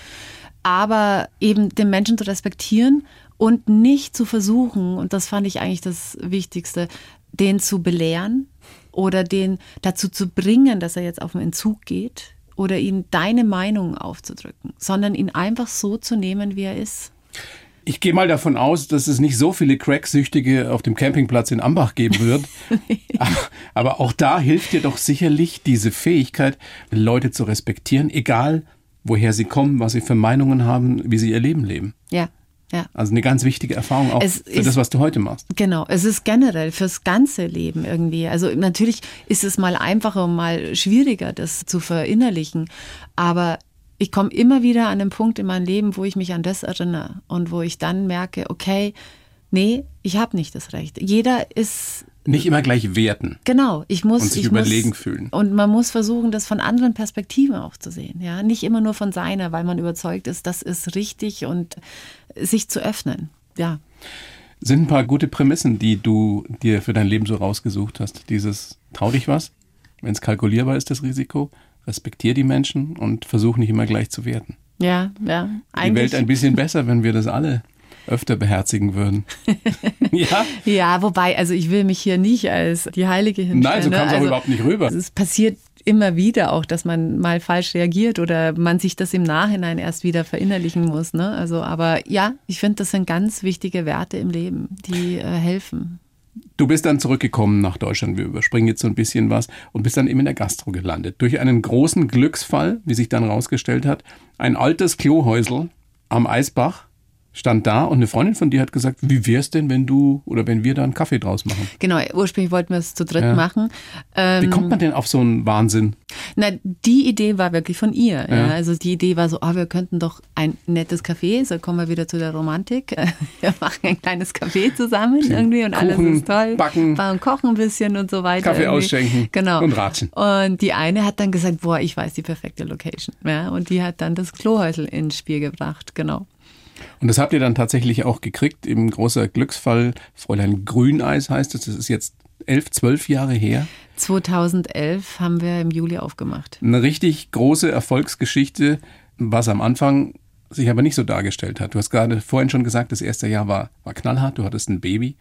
Aber eben den Menschen zu respektieren und nicht zu versuchen, und das fand ich eigentlich das Wichtigste, den zu belehren oder den dazu zu bringen, dass er jetzt auf den Entzug geht oder ihm deine Meinung aufzudrücken, sondern ihn einfach so zu nehmen, wie er ist. Ich gehe mal davon aus, dass es nicht so viele Cracksüchtige auf dem Campingplatz in Ambach geben wird. aber, aber auch da hilft dir doch sicherlich diese Fähigkeit, Leute zu respektieren, egal woher sie kommen, was sie für Meinungen haben, wie sie ihr Leben leben. Ja, ja. Also eine ganz wichtige Erfahrung auch es für ist, das, was du heute machst. Genau, es ist generell fürs ganze Leben irgendwie. Also natürlich ist es mal einfacher und mal schwieriger, das zu verinnerlichen. Aber ich komme immer wieder an den Punkt in meinem Leben, wo ich mich an das erinnere und wo ich dann merke, okay, nee, ich habe nicht das Recht. Jeder ist nicht immer gleich werten. Genau, ich muss und sich ich überlegen muss, fühlen. Und man muss versuchen, das von anderen Perspektiven auch zu sehen. Ja, nicht immer nur von seiner, weil man überzeugt ist, das ist richtig und sich zu öffnen. Ja. Sind ein paar gute Prämissen, die du dir für dein Leben so rausgesucht hast. Dieses trau dich was, wenn es kalkulierbar ist, das Risiko, respektier die Menschen und versuch nicht immer gleich zu werten. Ja, ja. Die Welt ein bisschen besser, wenn wir das alle öfter beherzigen würden. ja? ja, wobei, also ich will mich hier nicht als die Heilige hinstellen. Nein, so kam es ne? also, auch überhaupt nicht rüber. Es passiert immer wieder auch, dass man mal falsch reagiert oder man sich das im Nachhinein erst wieder verinnerlichen muss. Ne? Also, aber ja, ich finde, das sind ganz wichtige Werte im Leben, die äh, helfen. Du bist dann zurückgekommen nach Deutschland. Wir überspringen jetzt so ein bisschen was und bist dann eben in der Gastro gelandet. Durch einen großen Glücksfall, wie sich dann herausgestellt hat. Ein altes Klohäusel am Eisbach stand da und eine Freundin von dir hat gesagt, wie wär's denn, wenn du oder wenn wir da einen Kaffee draus machen? Genau, ursprünglich wollten wir es zu dritt ja. machen. Ähm, wie kommt man denn auf so einen Wahnsinn? Na, die Idee war wirklich von ihr. Ja. Ja. Also die Idee war so, oh, wir könnten doch ein nettes Café, so kommen wir wieder zu der Romantik. Wir machen ein kleines Café zusammen irgendwie und Kuchen, alles ist toll. Backen, und kochen ein bisschen und so weiter. Kaffee irgendwie. ausschenken genau. und ratschen. Und die eine hat dann gesagt, boah, ich weiß die perfekte Location. Ja, und die hat dann das Klohäusel ins Spiel gebracht, genau. Und das habt ihr dann tatsächlich auch gekriegt. Im großer Glücksfall, Fräulein Grüneis heißt es. Das ist jetzt elf, zwölf Jahre her. 2011 haben wir im Juli aufgemacht. Eine richtig große Erfolgsgeschichte, was am Anfang sich aber nicht so dargestellt hat. Du hast gerade vorhin schon gesagt, das erste Jahr war, war knallhart, du hattest ein Baby.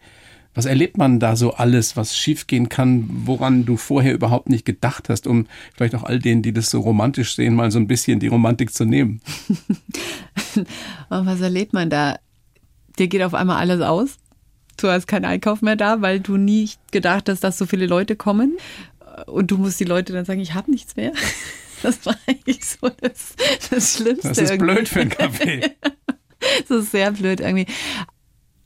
Was erlebt man da so alles, was schiefgehen kann, woran du vorher überhaupt nicht gedacht hast, um vielleicht auch all denen, die das so romantisch sehen, mal so ein bisschen die Romantik zu nehmen? was erlebt man da? Dir geht auf einmal alles aus. Du hast keinen Einkauf mehr da, weil du nie gedacht hast, dass so viele Leute kommen. Und du musst die Leute dann sagen, ich habe nichts mehr. Das war eigentlich so das, das Schlimmste. Das ist irgendwie. blöd für einen Kaffee. das ist sehr blöd irgendwie.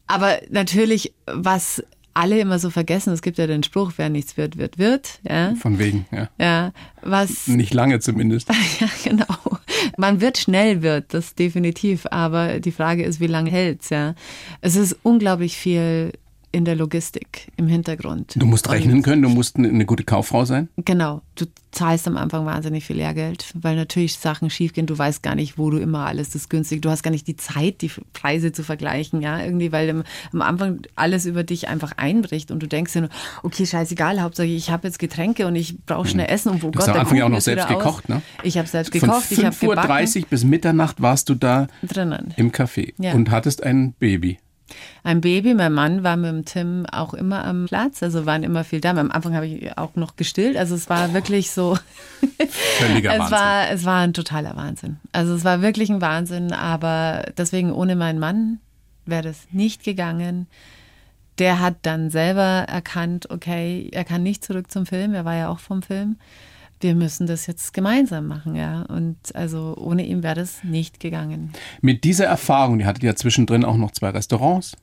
Aber natürlich, was alle immer so vergessen, es gibt ja den Spruch, wer nichts wird, wird, wird. Ja? Von wegen, ja. Ja, was. Nicht lange zumindest. ja, genau. Man wird schnell wird, das definitiv, aber die Frage ist, wie lange hält's, ja. Es ist unglaublich viel in der Logistik im Hintergrund. Du musst rechnen können, du musst eine gute Kauffrau sein. Genau, du zahlst am Anfang wahnsinnig viel Lehrgeld, weil natürlich Sachen schiefgehen. Du weißt gar nicht, wo du immer alles das günstig. Du hast gar nicht die Zeit, die Preise zu vergleichen, ja, irgendwie, weil am, am Anfang alles über dich einfach einbricht und du denkst dir nur, okay, scheißegal, Hauptsache ich habe jetzt Getränke und ich brauche schnell Essen und wo du Gott, hast am Anfang ja auch noch selbst gekocht, ne? Ich habe selbst gekocht, Von 5.30 Uhr bis Mitternacht warst du da drinnen im Café ja. und hattest ein Baby ein Baby. Mein Mann war mit dem Tim auch immer am Platz, also waren immer viel da. Am Anfang habe ich auch noch gestillt. Also es war wirklich so. Völliger es Wahnsinn. War, es war ein totaler Wahnsinn. Also es war wirklich ein Wahnsinn, aber deswegen ohne meinen Mann wäre das nicht gegangen. Der hat dann selber erkannt, okay, er kann nicht zurück zum Film. Er war ja auch vom Film wir müssen das jetzt gemeinsam machen, ja. Und also ohne ihn wäre das nicht gegangen. Mit dieser Erfahrung, die hattet ja zwischendrin auch noch zwei Restaurants.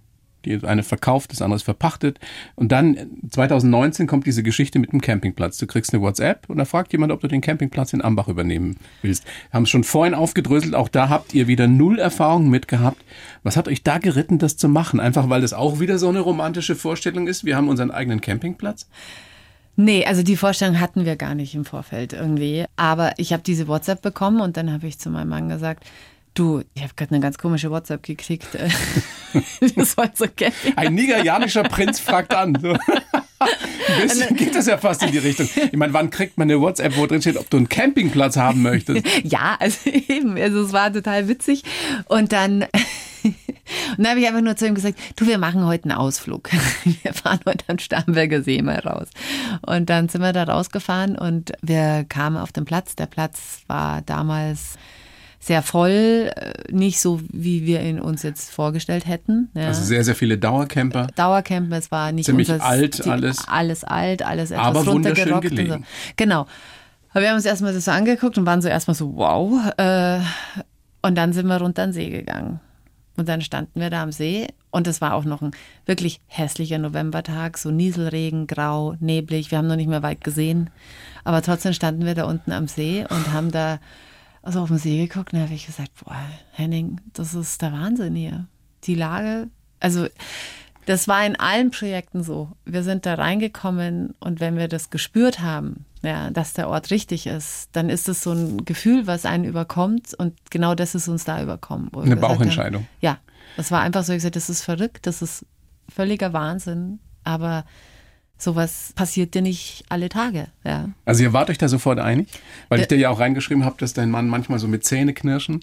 Die eine verkauft, das andere ist verpachtet. Und dann 2019 kommt diese Geschichte mit dem Campingplatz. Du kriegst eine WhatsApp und da fragt jemand, ob du den Campingplatz in Ambach übernehmen willst. Wir haben es schon vorhin aufgedröselt. Auch da habt ihr wieder null Erfahrung mit gehabt. Was hat euch da geritten, das zu machen? Einfach weil das auch wieder so eine romantische Vorstellung ist. Wir haben unseren eigenen Campingplatz. Nee, also die Vorstellung hatten wir gar nicht im Vorfeld irgendwie. Aber ich habe diese WhatsApp bekommen und dann habe ich zu meinem Mann gesagt, Du, ich habe gerade eine ganz komische WhatsApp gekriegt. das war so geil. Ein nigerianischer Prinz fragt an. So. Ein bisschen geht das ja fast in die Richtung. Ich meine, wann kriegt man eine WhatsApp, wo drin steht, ob du einen Campingplatz haben möchtest? Ja, also eben. Also es war total witzig. Und dann und dann habe ich einfach nur zu ihm gesagt, du, wir machen heute einen Ausflug. Wir fahren heute am Starnberger See mal raus. Und dann sind wir da rausgefahren und wir kamen auf den Platz. Der Platz war damals sehr voll, äh, nicht so, wie wir ihn uns jetzt vorgestellt hätten. Ja. Also sehr, sehr viele Dauercamper. Dauercamper, es war nicht Ziemlich unser, alt alles. Alles alt, alles etwas Aber wunderschön gelegen. So. Genau. Aber wir haben uns erstmal das so angeguckt und waren so erstmal so, wow. Äh, und dann sind wir runter an den See gegangen. Und dann standen wir da am See und es war auch noch ein wirklich hässlicher Novembertag, so Nieselregen, grau, neblig. Wir haben noch nicht mehr weit gesehen, aber trotzdem standen wir da unten am See und haben da also auf den See geguckt und da habe ich gesagt, boah, Henning, das ist der Wahnsinn hier. Die Lage, also das war in allen Projekten so. Wir sind da reingekommen und wenn wir das gespürt haben, ja, dass der Ort richtig ist, dann ist es so ein Gefühl, was einen überkommt und genau das ist uns da überkommen. Eine Bauchentscheidung. Haben, ja, das war einfach so, ich gesagt, das ist verrückt, das ist völliger Wahnsinn, aber sowas passiert dir nicht alle Tage. Ja. Also ihr wart euch da sofort einig? Weil ich dir ja auch reingeschrieben habe, dass dein Mann manchmal so mit Zähne knirschen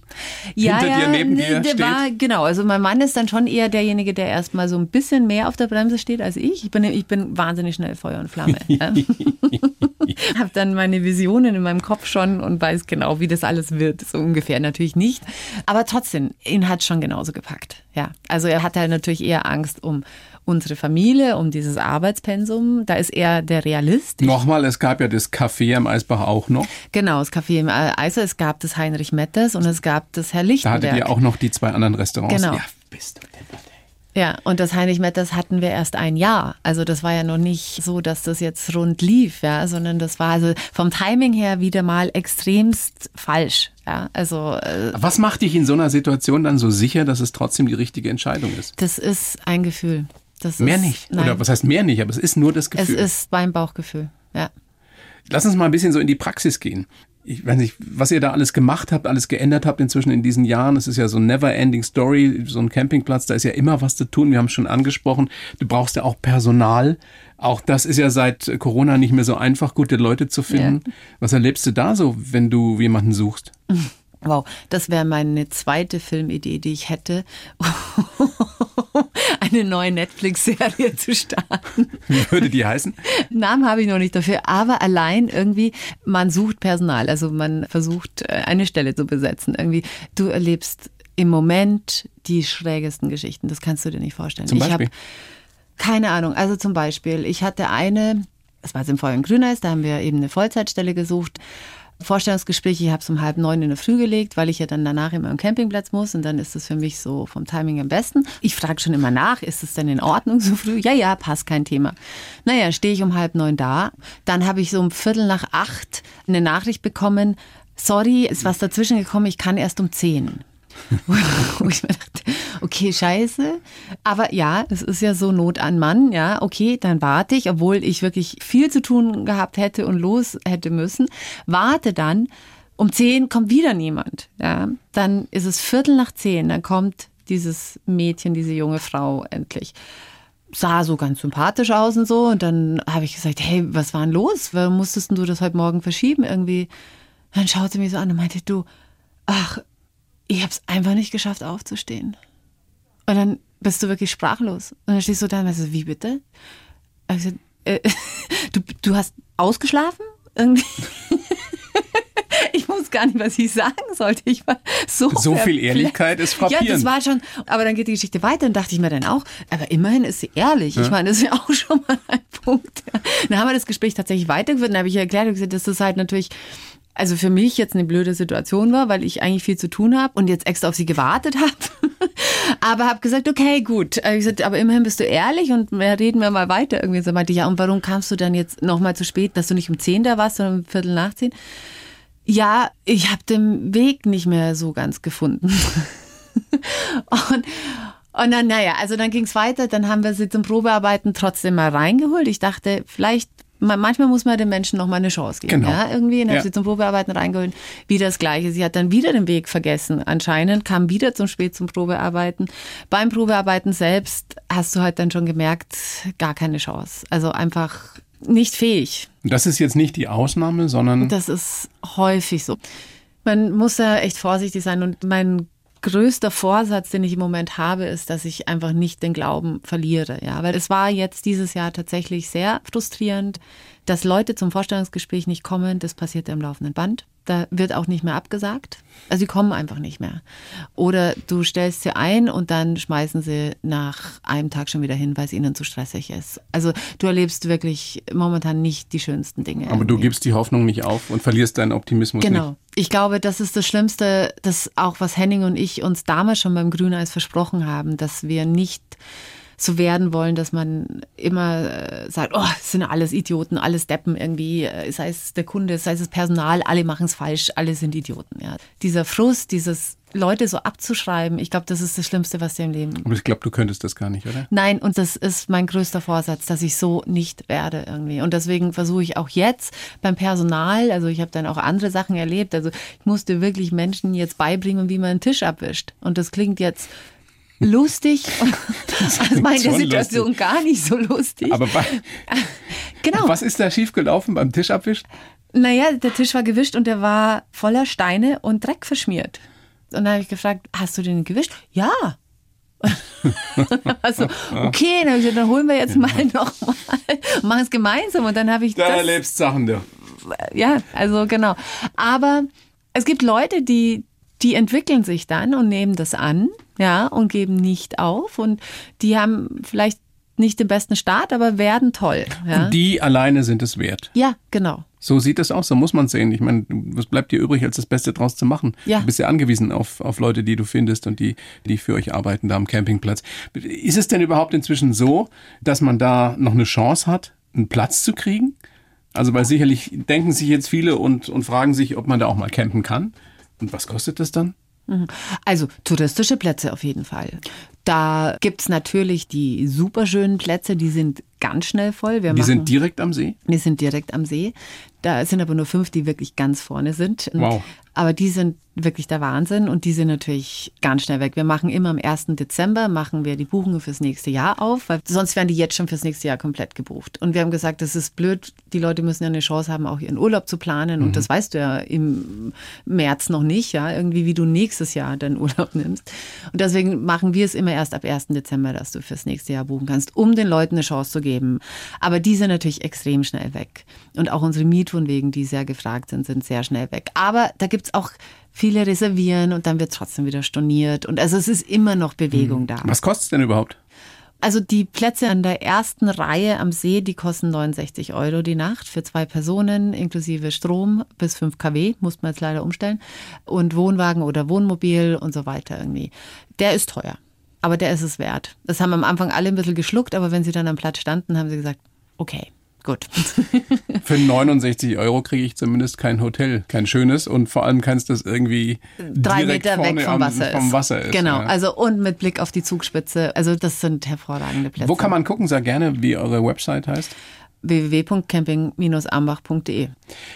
ja, hinter ja, dir, neben dir der steht. War, genau, also mein Mann ist dann schon eher derjenige, der erstmal so ein bisschen mehr auf der Bremse steht als ich. Ich bin, ich bin wahnsinnig schnell Feuer und Flamme. habe dann meine Visionen in meinem Kopf schon und weiß genau, wie das alles wird. So ungefähr natürlich nicht. Aber trotzdem, ihn hat schon genauso gepackt. Ja, also er hat halt natürlich eher Angst um unsere Familie, um dieses Arbeitspensum. Da ist er der Realist. Nochmal, es gab ja das Café am Eisbach auch noch. Genau, das Café im Eiser, es gab das Heinrich Metters und es gab das Herr Lichtenberg. Da hattet ihr auch noch die zwei anderen Restaurants. Genau. Ja, bist du deppert. Ja, und das Heinrich Metters hatten wir erst ein Jahr. Also das war ja noch nicht so, dass das jetzt rund lief, ja, sondern das war also vom Timing her wieder mal extremst falsch. Ja, also äh, was macht dich in so einer Situation dann so sicher, dass es trotzdem die richtige Entscheidung ist? Das ist ein Gefühl. Das mehr ist, nicht. Nein. Oder was heißt mehr nicht, aber es ist nur das Gefühl. Es ist mein Bauchgefühl, ja. Lass uns mal ein bisschen so in die Praxis gehen. ich weiß nicht, was ihr da alles gemacht habt, alles geändert habt inzwischen in diesen Jahren. Es ist ja so ein never-ending Story, so ein Campingplatz, da ist ja immer was zu tun. Wir haben es schon angesprochen. Du brauchst ja auch Personal. Auch das ist ja seit Corona nicht mehr so einfach, gute Leute zu finden. Ja. Was erlebst du da so, wenn du jemanden suchst? Wow, das wäre meine zweite Filmidee, die ich hätte, eine neue Netflix-Serie zu starten. Wie würde die heißen? Namen habe ich noch nicht dafür, aber allein irgendwie, man sucht Personal, also man versucht äh, eine Stelle zu besetzen. Irgendwie, du erlebst im Moment die schrägesten Geschichten, das kannst du dir nicht vorstellen. Zum Beispiel? Ich habe keine Ahnung, also zum Beispiel, ich hatte eine, das war jetzt im in Grüneis, da haben wir eben eine Vollzeitstelle gesucht Vorstellungsgespräch, ich habe es um halb neun in der Früh gelegt, weil ich ja dann danach immer am Campingplatz muss und dann ist es für mich so vom Timing am besten. Ich frage schon immer nach, ist es denn in Ordnung so früh? Ja, ja, passt kein Thema. Naja, stehe ich um halb neun da. Dann habe ich so um Viertel nach acht eine Nachricht bekommen, sorry, ist was dazwischen gekommen, ich kann erst um zehn. Wo ich mir dachte, okay, scheiße. Aber ja, es ist ja so Not an Mann, ja, okay, dann warte ich, obwohl ich wirklich viel zu tun gehabt hätte und los hätte müssen. Warte dann, um zehn kommt wieder niemand, ja. Dann ist es Viertel nach zehn, dann kommt dieses Mädchen, diese junge Frau endlich sah so ganz sympathisch aus und so. Und dann habe ich gesagt, hey, was war denn los? Warum musstest du das heute Morgen verschieben irgendwie? Dann schaute sie mich so an und meinte, du, ach, ich habe es einfach nicht geschafft, aufzustehen. Und dann bist du wirklich sprachlos. Und dann stehst du da und weißt, wie bitte? Gesagt, äh, du, du hast ausgeschlafen? Irgendwie. ich wusste gar nicht, was ich sagen sollte. Ich war so So viel Ehrlichkeit ist frappierend. Ja, das war schon, aber dann geht die Geschichte weiter und dachte ich mir dann auch, aber immerhin ist sie ehrlich. Ja. Ich meine, das ist ja auch schon mal ein Punkt. Dann haben wir das Gespräch tatsächlich weitergeführt und dann habe ich erklärt und gesagt, das ist halt natürlich also für mich jetzt eine blöde Situation war, weil ich eigentlich viel zu tun habe und jetzt extra auf sie gewartet habe. aber habe gesagt, okay, gut. Ich gesagt, aber immerhin bist du ehrlich und reden wir mal weiter. Irgendwie so meinte ich, ja, und warum kamst du dann jetzt nochmal zu spät, dass du nicht um zehn da warst, sondern um Viertel nach zehn? Ja, ich habe den Weg nicht mehr so ganz gefunden. und, und dann, naja, also dann ging es weiter, dann haben wir sie zum Probearbeiten trotzdem mal reingeholt. Ich dachte, vielleicht manchmal muss man den Menschen noch mal eine Chance geben. Genau. Ja, irgendwie. Dann ja. hat sie zum Probearbeiten reingeholt. Wieder das Gleiche. Sie hat dann wieder den Weg vergessen. Anscheinend kam wieder zum spät zum Probearbeiten. Beim Probearbeiten selbst hast du halt dann schon gemerkt, gar keine Chance. Also einfach nicht fähig. Das ist jetzt nicht die Ausnahme, sondern. Das ist häufig so. Man muss da echt vorsichtig sein und mein größter Vorsatz, den ich im Moment habe, ist, dass ich einfach nicht den Glauben verliere. Ja, weil es war jetzt dieses Jahr tatsächlich sehr frustrierend, dass Leute zum Vorstellungsgespräch nicht kommen. Das passiert im laufenden Band. Da wird auch nicht mehr abgesagt. Also sie kommen einfach nicht mehr. Oder du stellst sie ein und dann schmeißen sie nach einem Tag schon wieder hin, weil es ihnen zu stressig ist. Also du erlebst wirklich momentan nicht die schönsten Dinge. Aber irgendwie. du gibst die Hoffnung nicht auf und verlierst deinen Optimismus genau. nicht. Genau. Ich glaube, das ist das Schlimmste, das auch was Henning und ich uns damals schon beim Grüneis versprochen haben, dass wir nicht so werden wollen, dass man immer äh, sagt, oh, es sind alles Idioten, alles Deppen irgendwie, äh, sei es der Kunde, sei es das Personal, alle machen es falsch, alle sind Idioten. Ja. Dieser Frust, dieses Leute so abzuschreiben, ich glaube, das ist das Schlimmste, was dir im Leben. Aber ich glaube, du könntest das gar nicht, oder? Nein, und das ist mein größter Vorsatz, dass ich so nicht werde irgendwie. Und deswegen versuche ich auch jetzt beim Personal, also ich habe dann auch andere Sachen erlebt, also ich musste wirklich Menschen jetzt beibringen, wie man einen Tisch abwischt. Und das klingt jetzt lustig. Das war in der Situation lustig. gar nicht so lustig. Aber bei, genau. was ist da schiefgelaufen beim Tischabwischen? Naja, der Tisch war gewischt und der war voller Steine und Dreck verschmiert. Und dann habe ich gefragt, hast du den gewischt? Ja. also, okay, dann, gesagt, dann holen wir jetzt mal nochmal, machen es gemeinsam und dann habe ich. Da das, erlebst Sachen, du. Ja, also genau. Aber es gibt Leute, die, die entwickeln sich dann und nehmen das an, ja, und geben nicht auf. Und die haben vielleicht nicht den besten Start, aber werden toll. Ja. Und die alleine sind es wert. Ja, genau. So sieht es aus, so muss man sehen. Ich meine, was bleibt dir übrig, als das Beste draus zu machen? Ja. Du bist ja angewiesen auf, auf Leute, die du findest und die, die für euch arbeiten da am Campingplatz. Ist es denn überhaupt inzwischen so, dass man da noch eine Chance hat, einen Platz zu kriegen? Also, weil sicherlich denken sich jetzt viele und, und fragen sich, ob man da auch mal campen kann. Und was kostet das dann? Mhm. Also touristische Plätze auf jeden Fall. Da gibt es natürlich die superschönen Plätze, die sind ganz schnell voll. Wir Die machen, sind direkt am See? Die sind direkt am See. Da sind aber nur fünf, die wirklich ganz vorne sind. Wow. Aber die sind wirklich der Wahnsinn und die sind natürlich ganz schnell weg. Wir machen immer am 1. Dezember, machen wir die Buchungen fürs nächste Jahr auf, weil sonst wären die jetzt schon fürs nächste Jahr komplett gebucht. Und wir haben gesagt, das ist blöd, die Leute müssen ja eine Chance haben, auch ihren Urlaub zu planen. Und das weißt du ja im März noch nicht, ja, irgendwie wie du nächstes Jahr deinen Urlaub nimmst. Und deswegen machen wir es immer erst ab 1. Dezember, dass du fürs nächste Jahr buchen kannst, um den Leuten eine Chance zu geben. Aber die sind natürlich extrem schnell weg. Und auch unsere Mietwohnwegen, die sehr gefragt sind, sind sehr schnell weg. Aber da gibt's auch viele reservieren und dann wird trotzdem wieder storniert. Und also es ist immer noch Bewegung da. Was kostet es denn überhaupt? Also die Plätze an der ersten Reihe am See, die kosten 69 Euro die Nacht für zwei Personen, inklusive Strom bis 5 kW, muss man jetzt leider umstellen. Und Wohnwagen oder Wohnmobil und so weiter irgendwie. Der ist teuer. Aber der ist es wert. Das haben am Anfang alle ein bisschen geschluckt, aber wenn sie dann am Platz standen, haben sie gesagt, okay, gut. Für 69 Euro kriege ich zumindest kein Hotel, kein schönes und vor allem keins, das irgendwie Drei direkt Meter vorne weg vom am- Wasser, vom ist. Wasser ist. Genau, ja. also und mit Blick auf die Zugspitze. Also das sind hervorragende Plätze. Wo kann man gucken? Sag gerne, wie eure Website heißt. www.camping-ambach.de.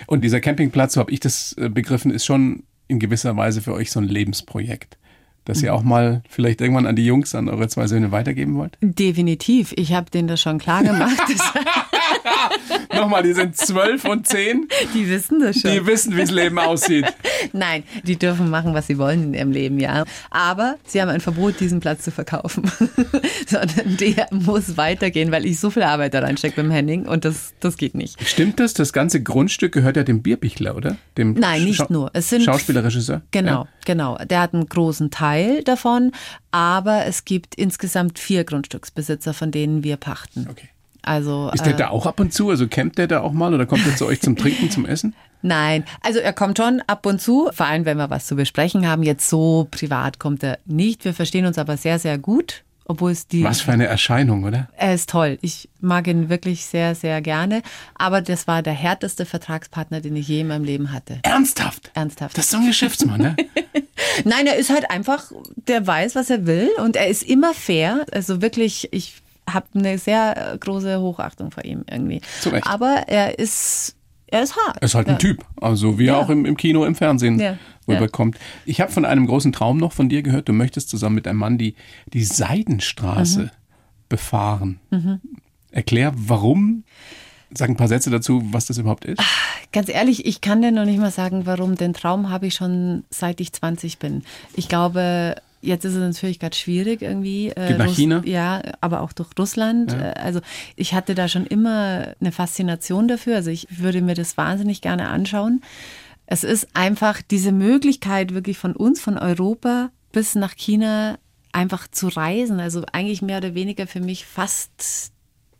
Und dieser Campingplatz, so habe ich das äh, begriffen, ist schon in gewisser Weise für euch so ein Lebensprojekt, das Mhm. ihr auch mal vielleicht irgendwann an die Jungs, an eure zwei Söhne weitergeben wollt. Definitiv. Ich habe denen das schon klar gemacht. Nochmal, die sind zwölf und zehn, die wissen das schon. die wissen, wie das Leben aussieht. Nein, die dürfen machen, was sie wollen in ihrem Leben, ja. Aber sie haben ein Verbot, diesen Platz zu verkaufen. Sondern der muss weitergehen, weil ich so viel Arbeit da reinstecke beim Henning und das, das geht nicht. Stimmt das? Das ganze Grundstück gehört ja dem Bierbichler, oder? Dem Nein, nicht nur. Es sind- Schauspieler, Regisseur. Genau, genau. Der hat einen großen Teil davon, aber es gibt insgesamt vier Grundstücksbesitzer, von denen wir pachten. Okay. Also Ist der äh, da auch ab und zu? Also campt der da auch mal oder kommt er zu euch zum Trinken, zum Essen? Nein, also er kommt schon ab und zu, vor allem wenn wir was zu besprechen haben. Jetzt so privat kommt er nicht. Wir verstehen uns aber sehr, sehr gut, obwohl es die. Was für eine Erscheinung, oder? Er ist toll. Ich mag ihn wirklich sehr, sehr gerne. Aber das war der härteste Vertragspartner, den ich je in meinem Leben hatte. Ernsthaft? Ernsthaft. Das ist so ein Geschäftsmann, ne? Nein, er ist halt einfach, der weiß, was er will und er ist immer fair. Also wirklich, ich habe eine sehr äh, große Hochachtung vor ihm irgendwie. Zu Recht. Aber er ist, er ist hart. Er ist halt ein Ja. Typ. Also wie er Ja. auch im, im Kino, im Fernsehen Ja. rüberkommt. Ich habe von einem großen Traum noch von dir gehört. Du möchtest zusammen mit einem Mann die, die Seidenstraße Mhm. befahren. Erklär, warum. Sag ein paar Sätze dazu, was das überhaupt ist. Ganz ehrlich, ich kann dir noch nicht mal sagen, warum. Den Traum habe ich schon seit ich 20 bin. Ich glaube, jetzt ist es natürlich gerade schwierig irgendwie. äh, Geht nach Russ- China? Ja, aber auch durch Russland. Äh, Also ich hatte da schon immer eine Faszination dafür. Also ich würde mir das wahnsinnig gerne anschauen. Es ist einfach diese Möglichkeit wirklich von uns, von Europa bis nach China einfach zu reisen. Also eigentlich mehr oder weniger für mich fast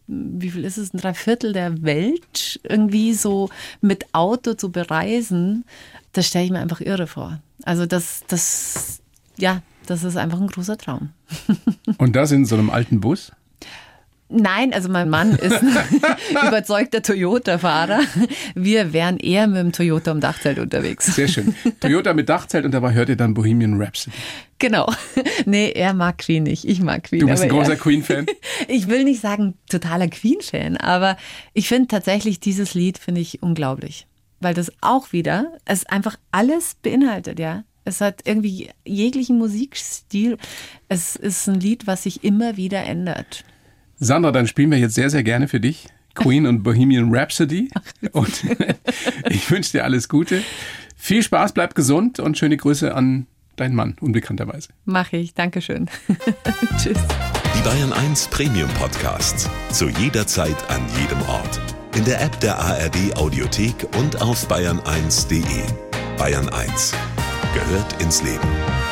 wie viel ist es, ein Dreiviertel der Welt irgendwie so mit Auto zu bereisen, das stelle ich mir einfach irre vor. Also das, das, ja, das ist einfach ein großer Traum. Und das in so einem alten Bus? Nein, also mein Mann ist ein überzeugter Toyota-Fahrer. Wir wären eher mit dem Toyota im Dachzelt unterwegs. Sehr schön. Toyota mit Dachzelt und dabei hört ihr dann Bohemian Rhapsody. Genau. Nee, er mag Queen nicht. Ich mag Queen. Du bist ein er- großer Queen-Fan? Ich will nicht sagen totaler Queen-Fan, aber ich finde tatsächlich dieses Lied finde ich unglaublich, weil das auch wieder es einfach alles beinhaltet, ja. Es hat irgendwie jeglichen Musikstil. Es ist ein Lied, was sich immer wieder ändert. Sandra, dann spielen wir jetzt sehr, sehr gerne für dich. Queen und Bohemian Rhapsody. Und ich wünsche dir alles Gute. Viel Spaß, bleib gesund und schöne Grüße an deinen Mann, unbekannterweise. Mache ich. Dankeschön. Tschüss. Die Bayern 1 Premium Podcasts. Zu jeder Zeit, an jedem Ort. In der App der ARD Audiothek und auf bayern1.de. Bayern 1 gehört ins Leben.